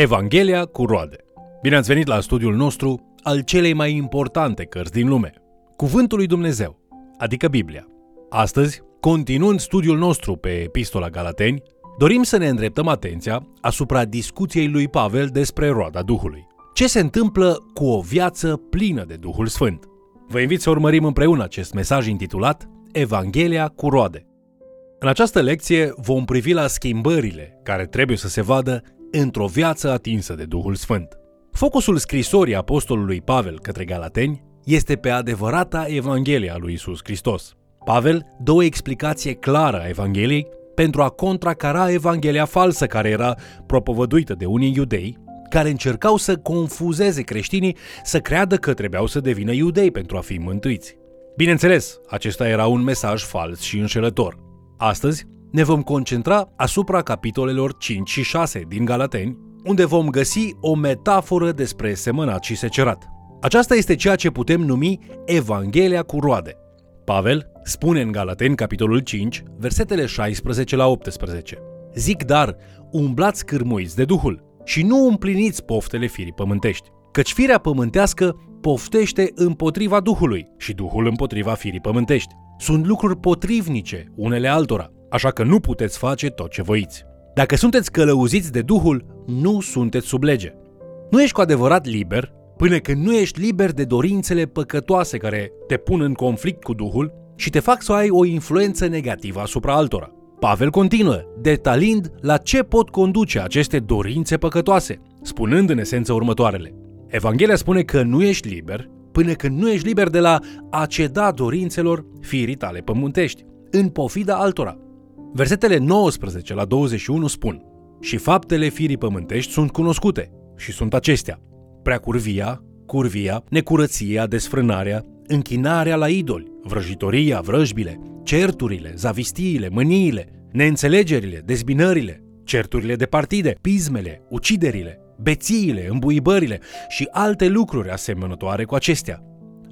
Evanghelia cu roade. Bine ați venit la studiul nostru al celei mai importante cărți din lume, Cuvântul lui Dumnezeu, adică Biblia. Astăzi, continuând studiul nostru pe Epistola Galateni, dorim să ne îndreptăm atenția asupra discuției lui Pavel despre roada Duhului. Ce se întâmplă cu o viață plină de Duhul Sfânt? Vă invit să urmărim împreună acest mesaj intitulat Evanghelia cu roade. În această lecție vom privi la schimbările care trebuie să se vadă într-o viață atinsă de Duhul Sfânt. Focusul scrisorii apostolului Pavel către Galateni este pe adevărata Evanghelia lui Isus Hristos. Pavel dă o explicație clară a Evangheliei pentru a contracara Evanghelia falsă care era propovăduită de unii iudei, care încercau să confuzeze creștinii să creadă că trebuiau să devină iudei pentru a fi mântuiți. Bineînțeles, acesta era un mesaj fals și înșelător. Astăzi ne vom concentra asupra capitolelor 5 și 6 din Galateni, unde vom găsi o metaforă despre semănat și secerat. Aceasta este ceea ce putem numi Evanghelia cu roade. Pavel spune în Galateni, capitolul 5, versetele 16 la 18. Zic dar, umblați cârmuiți de Duhul și nu împliniți poftele firii pământești, căci firea pământească poftește împotriva Duhului și Duhul împotriva firii pământești. Sunt lucruri potrivnice unele altora, așa că nu puteți face tot ce voiți. Dacă sunteți călăuziți de Duhul, nu sunteți sub lege. Nu ești cu adevărat liber până când nu ești liber de dorințele păcătoase care te pun în conflict cu Duhul și te fac să ai o influență negativă asupra altora. Pavel continuă, detalind la ce pot conduce aceste dorințe păcătoase, spunând în esență următoarele. Evanghelia spune că nu ești liber până când nu ești liber de la a ceda dorințelor firii tale pământești, în pofida altora. Versetele 19 la 21 spun Și faptele firii pământești sunt cunoscute și sunt acestea. Prea curvia, curvia, necurăția, desfrânarea, închinarea la idoli, vrăjitoria, vrăjbile, certurile, zavistiile, mâniile, neînțelegerile, dezbinările, certurile de partide, pismele, uciderile, bețiile, îmbuibările și alte lucruri asemănătoare cu acestea.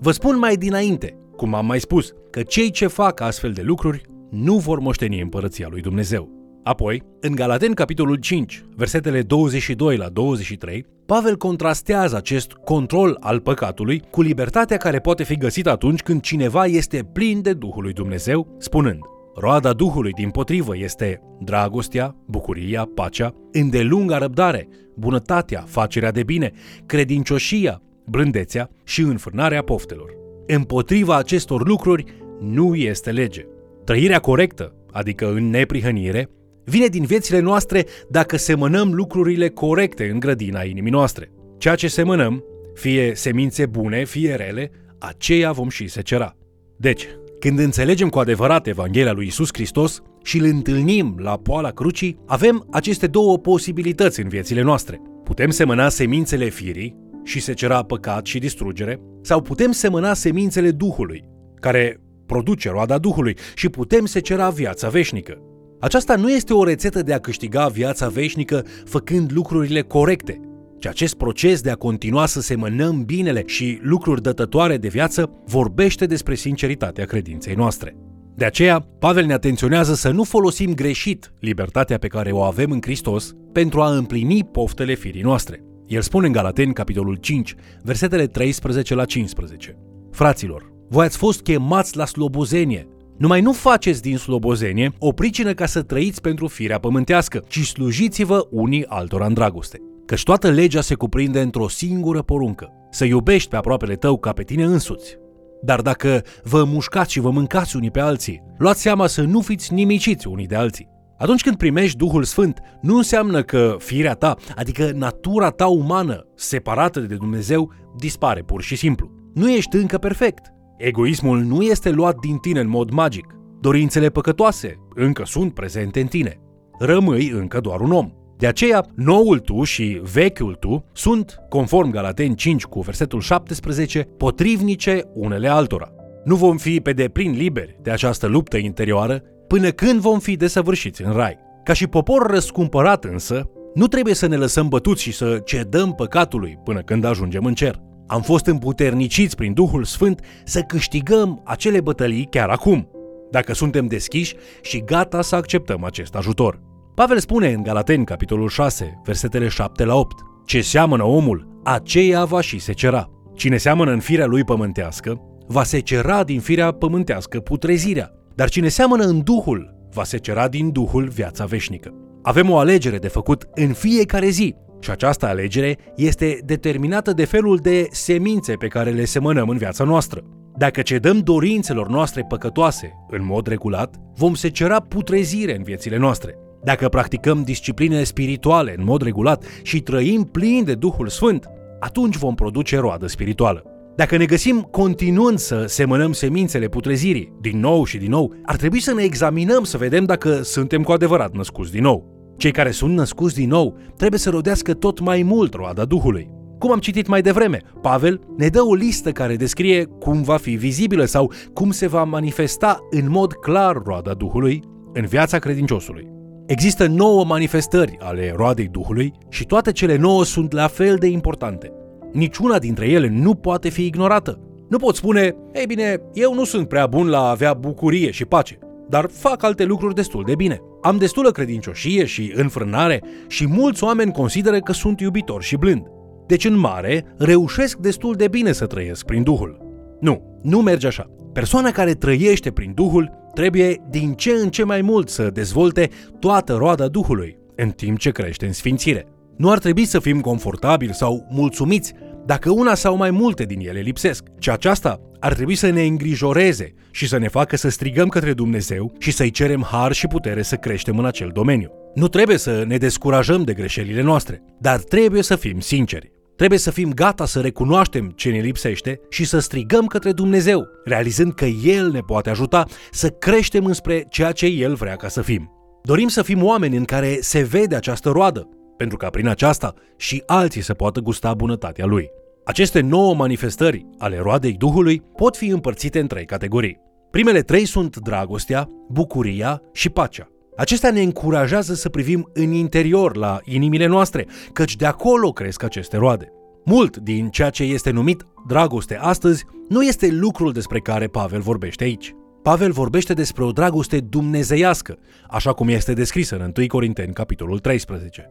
Vă spun mai dinainte, cum am mai spus, că cei ce fac astfel de lucruri nu vor moșteni împărăția lui Dumnezeu. Apoi, în Galaten capitolul 5, versetele 22 la 23, Pavel contrastează acest control al păcatului cu libertatea care poate fi găsită atunci când cineva este plin de Duhul lui Dumnezeu, spunând Roada Duhului, din potrivă, este dragostea, bucuria, pacea, îndelunga răbdare, bunătatea, facerea de bine, credincioșia, blândețea și înfrânarea poftelor. Împotriva acestor lucruri nu este lege. Trăirea corectă, adică în neprihănire, vine din viețile noastre dacă semănăm lucrurile corecte în grădina inimii noastre. Ceea ce semănăm, fie semințe bune, fie rele, aceea vom și secera. Deci, când înțelegem cu adevărat Evanghelia lui Isus Hristos și îl întâlnim la poala crucii, avem aceste două posibilități în viețile noastre. Putem semăna semințele firii și secera păcat și distrugere, sau putem semăna semințele Duhului, care produce roada Duhului și putem secera viața veșnică. Aceasta nu este o rețetă de a câștiga viața veșnică făcând lucrurile corecte, ci acest proces de a continua să semănăm binele și lucruri dătătoare de viață vorbește despre sinceritatea credinței noastre. De aceea, Pavel ne atenționează să nu folosim greșit libertatea pe care o avem în Hristos pentru a împlini poftele firii noastre. El spune în Galateni, capitolul 5, versetele 13 la 15. Fraților, voi ați fost chemați la slobozenie, numai nu faceți din slobozenie o pricină ca să trăiți pentru firea pământească, ci slujiți-vă unii altora în dragoste. Căci toată legea se cuprinde într-o singură poruncă, să iubești pe aproapele tău ca pe tine însuți. Dar dacă vă mușcați și vă mâncați unii pe alții, luați seama să nu fiți nimiciți unii de alții. Atunci când primești Duhul Sfânt, nu înseamnă că firea ta, adică natura ta umană, separată de Dumnezeu, dispare pur și simplu. Nu ești încă perfect. Egoismul nu este luat din tine în mod magic. Dorințele păcătoase încă sunt prezente în tine. Rămâi încă doar un om. De aceea, noul tu și vechiul tu sunt, conform Galateni 5 cu versetul 17, potrivnice unele altora. Nu vom fi pe deplin liberi de această luptă interioară până când vom fi desăvârșiți în rai. Ca și popor răscumpărat însă, nu trebuie să ne lăsăm bătuți și să cedăm păcatului până când ajungem în cer. Am fost împuterniciți prin Duhul Sfânt să câștigăm acele bătălii chiar acum, dacă suntem deschiși și gata să acceptăm acest ajutor. Pavel spune în Galateni, capitolul 6, versetele 7 la 8, Ce seamănă omul, aceea va și secera. Cine seamănă în firea lui pământească, va secera din firea pământească putrezirea. Dar cine seamănă în Duhul, va secera din Duhul viața veșnică. Avem o alegere de făcut în fiecare zi și această alegere este determinată de felul de semințe pe care le semănăm în viața noastră. Dacă cedăm dorințelor noastre păcătoase în mod regulat, vom secera putrezire în viețile noastre. Dacă practicăm discipline spirituale în mod regulat și trăim plini de Duhul Sfânt, atunci vom produce roadă spirituală. Dacă ne găsim continuând să semănăm semințele putrezirii, din nou și din nou, ar trebui să ne examinăm să vedem dacă suntem cu adevărat născuți din nou. Cei care sunt născuți din nou trebuie să rodească tot mai mult roada Duhului. Cum am citit mai devreme, Pavel ne dă o listă care descrie cum va fi vizibilă sau cum se va manifesta în mod clar roada Duhului în viața credinciosului. Există nouă manifestări ale roadei Duhului și toate cele nouă sunt la fel de importante. Niciuna dintre ele nu poate fi ignorată. Nu pot spune, ei bine, eu nu sunt prea bun la a avea bucurie și pace, dar fac alte lucruri destul de bine. Am destulă credincioșie și înfrânare și mulți oameni consideră că sunt iubitor și blând. Deci, în mare, reușesc destul de bine să trăiesc prin Duhul. Nu, nu merge așa. Persoana care trăiește prin Duhul trebuie din ce în ce mai mult să dezvolte toată roada Duhului, în timp ce crește în sfințire. Nu ar trebui să fim confortabili sau mulțumiți dacă una sau mai multe din ele lipsesc, ci aceasta ar trebui să ne îngrijoreze și să ne facă să strigăm către Dumnezeu și să-i cerem har și putere să creștem în acel domeniu. Nu trebuie să ne descurajăm de greșelile noastre, dar trebuie să fim sinceri. Trebuie să fim gata să recunoaștem ce ne lipsește și să strigăm către Dumnezeu, realizând că El ne poate ajuta să creștem înspre ceea ce El vrea ca să fim. Dorim să fim oameni în care se vede această roadă, pentru ca prin aceasta și alții să poată gusta bunătatea Lui. Aceste nouă manifestări ale roadei Duhului pot fi împărțite în trei categorii. Primele trei sunt dragostea, bucuria și pacea. Acestea ne încurajează să privim în interior la inimile noastre, căci de acolo cresc aceste roade. Mult din ceea ce este numit dragoste astăzi nu este lucrul despre care Pavel vorbește aici. Pavel vorbește despre o dragoste dumnezeiască, așa cum este descrisă în 1 Corinteni, capitolul 13.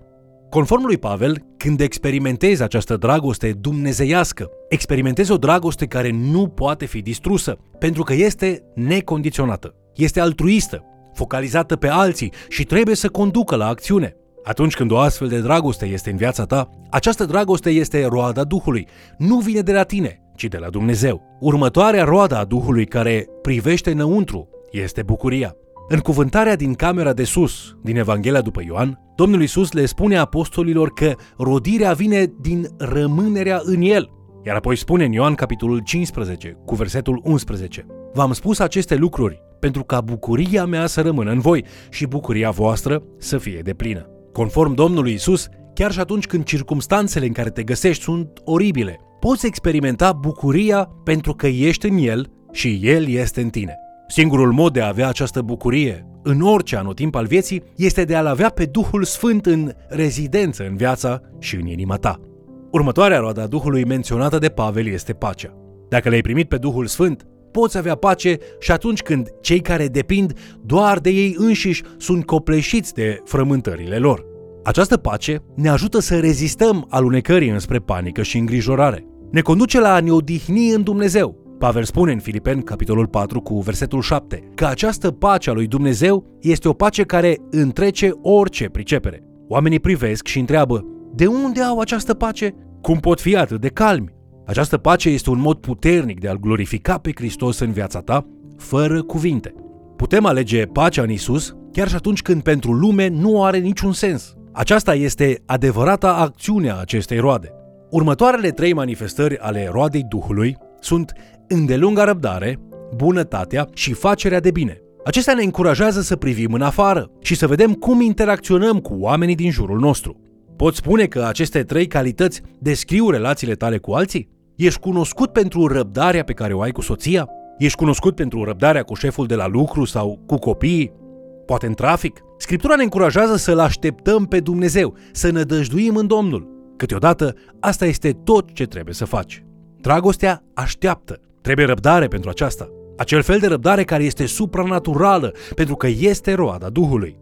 Conform lui Pavel, când experimentezi această dragoste dumnezeiască, experimentezi o dragoste care nu poate fi distrusă, pentru că este necondiționată, este altruistă, focalizată pe alții și trebuie să conducă la acțiune. Atunci când o astfel de dragoste este în viața ta, această dragoste este roada Duhului, nu vine de la tine, ci de la Dumnezeu. Următoarea roada a Duhului care privește înăuntru este bucuria. În cuvântarea din camera de sus, din Evanghelia după Ioan, Domnul Isus le spune apostolilor că rodirea vine din rămânerea în El. Iar apoi spune în Ioan capitolul 15, cu versetul 11, V-am spus aceste lucruri pentru ca bucuria mea să rămână în voi și bucuria voastră să fie de plină. Conform Domnului Isus, chiar și atunci când circumstanțele în care te găsești sunt oribile, poți experimenta bucuria pentru că ești în El și El este în tine. Singurul mod de a avea această bucurie în orice anotimp al vieții este de a-L avea pe Duhul Sfânt în rezidență în viața și în inima ta. Următoarea roadă a Duhului menționată de Pavel este pacea. Dacă le-ai primit pe Duhul Sfânt, poți avea pace și atunci când cei care depind doar de ei înșiși sunt copleșiți de frământările lor. Această pace ne ajută să rezistăm alunecării înspre panică și îngrijorare. Ne conduce la a ne odihni în Dumnezeu, Pavel spune în Filipeni, capitolul 4, cu versetul 7, că această pace a lui Dumnezeu este o pace care întrece orice pricepere. Oamenii privesc și întreabă, de unde au această pace? Cum pot fi atât de calmi? Această pace este un mod puternic de a-L glorifica pe Hristos în viața ta, fără cuvinte. Putem alege pacea în Isus chiar și atunci când pentru lume nu are niciun sens. Aceasta este adevărata acțiune a acestei roade. Următoarele trei manifestări ale roadei Duhului sunt îndelunga răbdare, bunătatea și facerea de bine. Acestea ne încurajează să privim în afară și să vedem cum interacționăm cu oamenii din jurul nostru. Poți spune că aceste trei calități descriu relațiile tale cu alții? Ești cunoscut pentru răbdarea pe care o ai cu soția? Ești cunoscut pentru răbdarea cu șeful de la lucru sau cu copiii? Poate în trafic? Scriptura ne încurajează să-L așteptăm pe Dumnezeu, să ne dăjduim în Domnul. Câteodată, asta este tot ce trebuie să faci. Dragostea așteaptă. Trebuie răbdare pentru aceasta. Acel fel de răbdare care este supranaturală, pentru că este roada Duhului.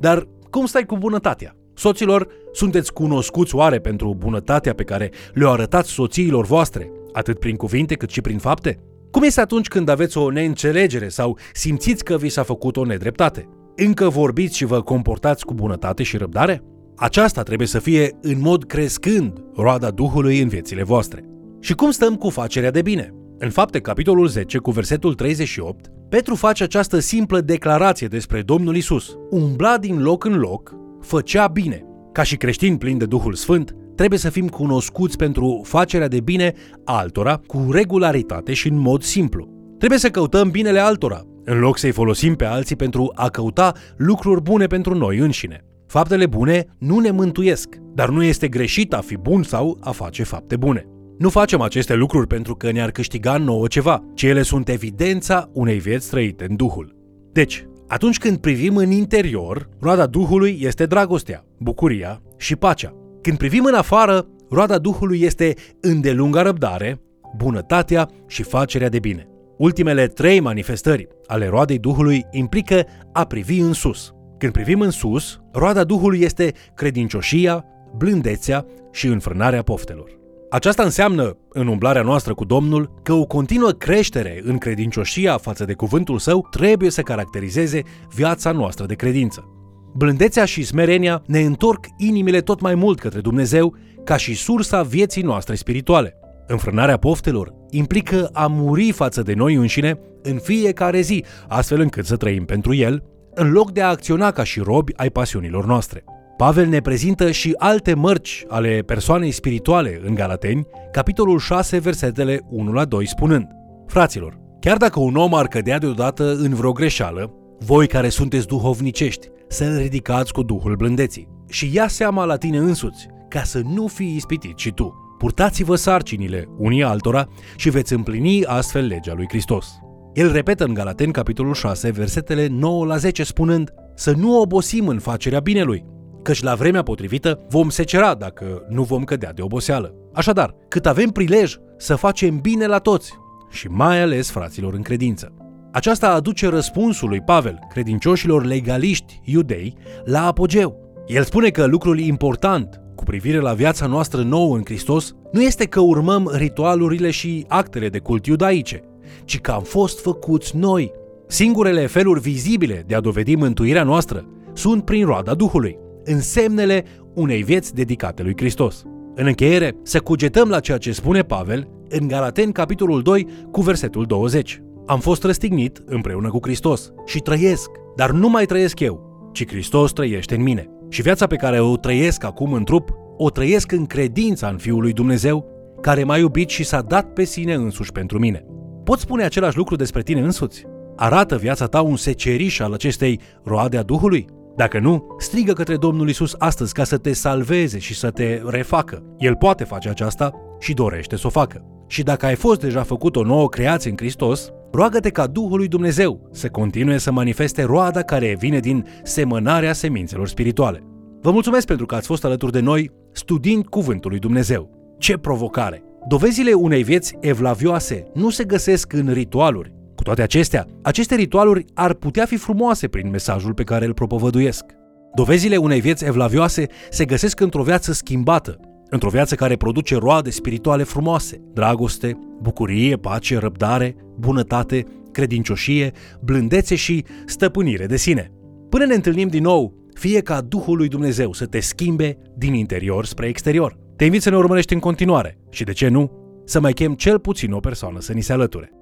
Dar cum stai cu bunătatea? Soților, sunteți cunoscuți oare pentru bunătatea pe care le-o arătați soțiilor voastre, atât prin cuvinte cât și prin fapte? Cum este atunci când aveți o neînțelegere sau simțiți că vi s-a făcut o nedreptate? Încă vorbiți și vă comportați cu bunătate și răbdare? Aceasta trebuie să fie în mod crescând roada Duhului în viețile voastre. Și cum stăm cu facerea de bine? În fapte, capitolul 10, cu versetul 38, Petru face această simplă declarație despre Domnul Isus. Umbla din loc în loc, făcea bine. Ca și creștini plini de Duhul Sfânt, trebuie să fim cunoscuți pentru facerea de bine altora cu regularitate și în mod simplu. Trebuie să căutăm binele altora, în loc să-i folosim pe alții pentru a căuta lucruri bune pentru noi înșine. Faptele bune nu ne mântuiesc, dar nu este greșit a fi bun sau a face fapte bune. Nu facem aceste lucruri pentru că ne-ar câștiga nouă ceva, ci ele sunt evidența unei vieți trăite în Duhul. Deci, atunci când privim în interior, roada Duhului este dragostea, bucuria și pacea. Când privim în afară, roada Duhului este îndelunga răbdare, bunătatea și facerea de bine. Ultimele trei manifestări ale roadei Duhului implică a privi în sus. Când privim în sus, roada Duhului este credincioșia, blândețea și înfrânarea poftelor. Aceasta înseamnă, în umblarea noastră cu Domnul, că o continuă creștere în credincioșia față de cuvântul său trebuie să caracterizeze viața noastră de credință. Blândețea și smerenia ne întorc inimile tot mai mult către Dumnezeu ca și sursa vieții noastre spirituale. Înfrânarea poftelor implică a muri față de noi înșine în fiecare zi, astfel încât să trăim pentru El, în loc de a acționa ca și robi ai pasiunilor noastre. Pavel ne prezintă și alte mărci ale persoanei spirituale în Galateni, capitolul 6, versetele 1 la 2, spunând Fraților, chiar dacă un om ar cădea deodată în vreo greșeală, voi care sunteți duhovnicești, să-l ridicați cu Duhul blândeții și ia seama la tine însuți, ca să nu fii ispitit și tu. Purtați-vă sarcinile unii altora și veți împlini astfel legea lui Hristos. El repetă în Galaten, capitolul 6, versetele 9 la 10, spunând să nu obosim în facerea binelui, căci la vremea potrivită vom secera dacă nu vom cădea de oboseală. Așadar, cât avem prilej să facem bine la toți și mai ales fraților în credință. Aceasta aduce răspunsul lui Pavel, credincioșilor legaliști iudei, la apogeu. El spune că lucrul important cu privire la viața noastră nouă în Hristos nu este că urmăm ritualurile și actele de cult iudaice, ci că am fost făcuți noi. Singurele feluri vizibile de a dovedi mântuirea noastră sunt prin roada Duhului însemnele unei vieți dedicate lui Hristos. În încheiere, să cugetăm la ceea ce spune Pavel în Galaten, capitolul 2, cu versetul 20. Am fost răstignit împreună cu Hristos și trăiesc, dar nu mai trăiesc eu, ci Hristos trăiește în mine. Și viața pe care o trăiesc acum în trup, o trăiesc în credința în Fiul lui Dumnezeu, care m-a iubit și s-a dat pe sine însuși pentru mine. Poți spune același lucru despre tine însuți? Arată viața ta un seceriș al acestei roade a Duhului? Dacă nu, strigă către Domnul Isus astăzi ca să te salveze și să te refacă. El poate face aceasta și dorește să o facă. Și dacă ai fost deja făcut o nouă creație în Hristos, roagă-te ca Duhul lui Dumnezeu să continue să manifeste roada care vine din semănarea semințelor spirituale. Vă mulțumesc pentru că ați fost alături de noi studiind Cuvântul lui Dumnezeu. Ce provocare! Dovezile unei vieți evlavioase nu se găsesc în ritualuri, cu toate acestea, aceste ritualuri ar putea fi frumoase prin mesajul pe care îl propovăduiesc. Dovezile unei vieți evlavioase se găsesc într-o viață schimbată, într-o viață care produce roade spirituale frumoase, dragoste, bucurie, pace, răbdare, bunătate, credincioșie, blândețe și stăpânire de sine. Până ne întâlnim din nou, fie ca Duhul lui Dumnezeu să te schimbe din interior spre exterior. Te invit să ne urmărești în continuare și, de ce nu, să mai chem cel puțin o persoană să ni se alăture.